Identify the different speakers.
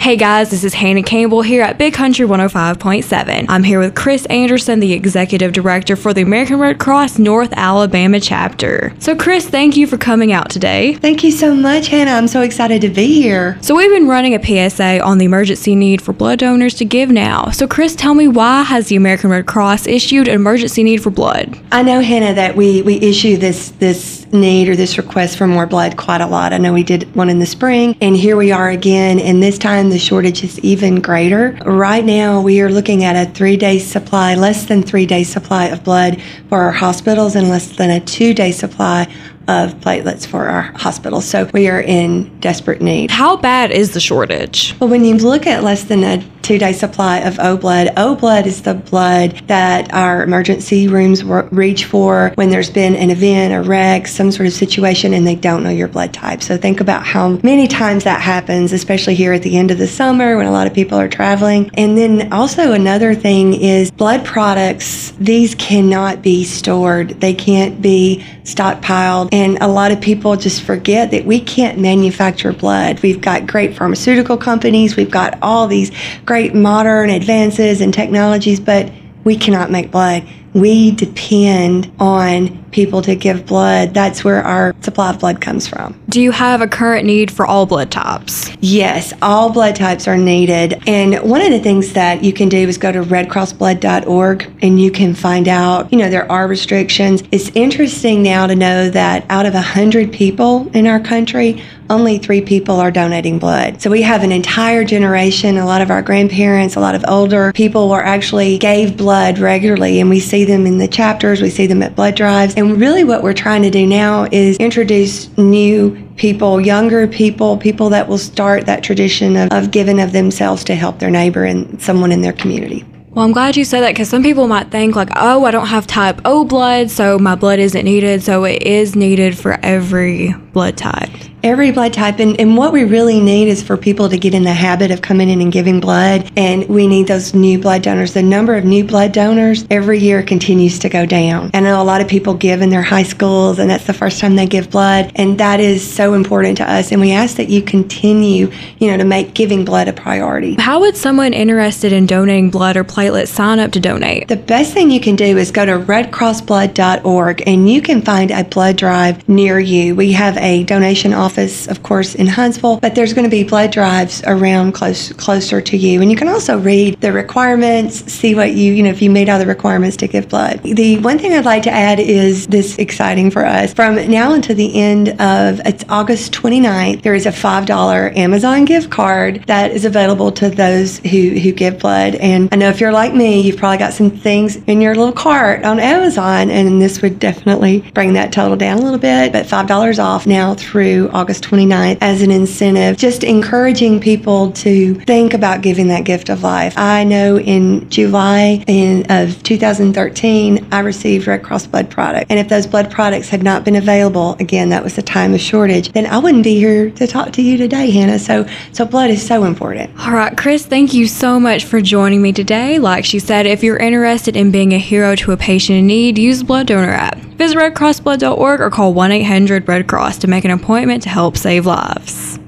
Speaker 1: Hey guys, this is Hannah Campbell here at Big Country 105.7. I'm here with Chris Anderson, the Executive Director for the American Red Cross North Alabama chapter. So, Chris, thank you for coming out today.
Speaker 2: Thank you so much, Hannah. I'm so excited to be here.
Speaker 1: So, we've been running a PSA on the emergency need for blood donors to give now. So, Chris, tell me why has the American Red Cross issued an emergency need for blood?
Speaker 2: I know, Hannah, that we, we issue this, this need or this request for more blood quite a lot. I know we did one in the spring, and here we are again, and this time the shortage is even greater. Right now, we are looking at a three day supply, less than three day supply of blood for our hospitals, and less than a two day supply of platelets for our hospitals. So we are in desperate need.
Speaker 1: How bad is the shortage?
Speaker 2: Well, when you look at less than a two day supply of O blood, O blood is the blood that our emergency rooms reach for when there's been an event, a wreck, some sort of situation, and they don't know your blood type. So think about how many times that happens, especially here at the end of the summer when a lot of people are traveling. And then also another thing is blood products, these cannot be stored, they can't be stockpiled. And a lot of people just forget that we can't manufacture blood. We've got great pharmaceutical companies, we've got all these great modern advances and technologies, but we cannot make blood. We depend on people to give blood. That's where our supply of blood comes from.
Speaker 1: Do you have a current need for all blood types?
Speaker 2: Yes, all blood types are needed. And one of the things that you can do is go to redcrossblood.org and you can find out, you know, there are restrictions. It's interesting now to know that out of 100 people in our country, only three people are donating blood. So we have an entire generation, a lot of our grandparents, a lot of older people are actually gave blood regularly and we see them in the chapters, we see them at blood drives. And really, what we're trying to do now is introduce new people, younger people, people that will start that tradition of, of giving of themselves to help their neighbor and someone in their community.
Speaker 1: Well, I'm glad you said that because some people might think, like, oh, I don't have type O blood, so my blood isn't needed. So it is needed for every blood type
Speaker 2: every blood type. And, and what we really need is for people to get in the habit of coming in and giving blood. And we need those new blood donors. The number of new blood donors every year continues to go down. I know a lot of people give in their high schools, and that's the first time they give blood. And that is so important to us. And we ask that you continue, you know, to make giving blood a priority.
Speaker 1: How would someone interested in donating blood or platelets sign up to donate?
Speaker 2: The best thing you can do is go to redcrossblood.org and you can find a blood drive near you. We have a donation office office, of course, in Huntsville, but there's going to be blood drives around close closer to you. And you can also read the requirements, see what you, you know, if you meet all the requirements to give blood. The one thing I'd like to add is this exciting for us. From now until the end of it's August 29th, there is a $5 Amazon gift card that is available to those who, who give blood. And I know if you're like me, you've probably got some things in your little cart on Amazon, and this would definitely bring that total down a little bit. But $5 off now through August 29th as an incentive, just encouraging people to think about giving that gift of life. I know in July in, of 2013, I received Red Cross blood product. And if those blood products had not been available, again, that was the time of shortage, then I wouldn't be here to talk to you today, Hannah. So, so blood is so important.
Speaker 1: All right, Chris, thank you so much for joining me today. Like she said, if you're interested in being a hero to a patient in need, use Blood Donor app. Visit redcrossblood.org or call 1 800 Red Cross to make an appointment to help save lives.